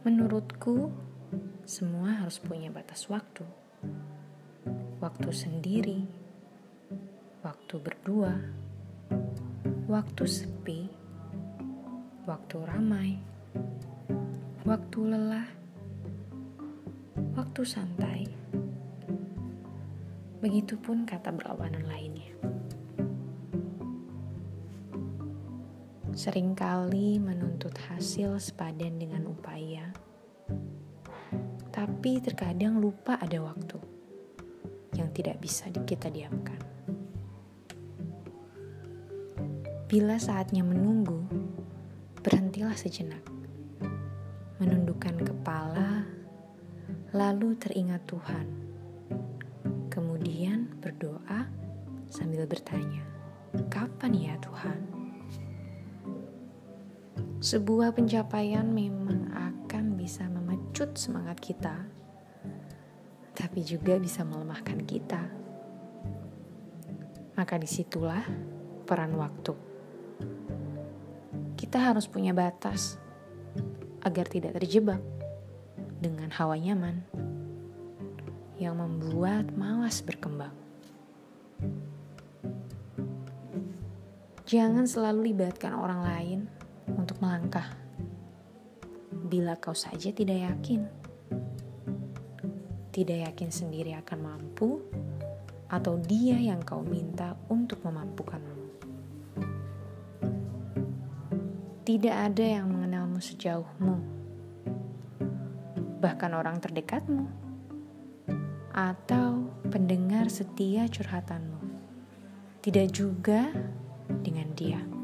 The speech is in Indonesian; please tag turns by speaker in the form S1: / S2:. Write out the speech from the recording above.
S1: Menurutku, semua harus punya batas waktu. Waktu sendiri, waktu berdua, waktu sepi, waktu ramai, waktu lelah, waktu santai. Begitupun kata berlawanan lainnya. Seringkali menuntut hasil sepadan dengan upaya, tapi terkadang lupa ada waktu yang tidak bisa kita diamkan. Bila saatnya menunggu, berhentilah sejenak, menundukkan kepala, lalu teringat Tuhan, kemudian berdoa sambil bertanya, "Kapan ya Tuhan?" Sebuah pencapaian memang akan bisa memecut semangat kita, tapi juga bisa melemahkan kita. Maka di situlah peran waktu. Kita harus punya batas agar tidak terjebak dengan hawa nyaman yang membuat malas berkembang. Jangan selalu libatkan orang lain melangkah. Bila kau saja tidak yakin, tidak yakin sendiri akan mampu, atau dia yang kau minta untuk memampukanmu. Tidak ada yang mengenalmu sejauhmu, bahkan orang terdekatmu, atau pendengar setia curhatanmu. Tidak juga dengan dia.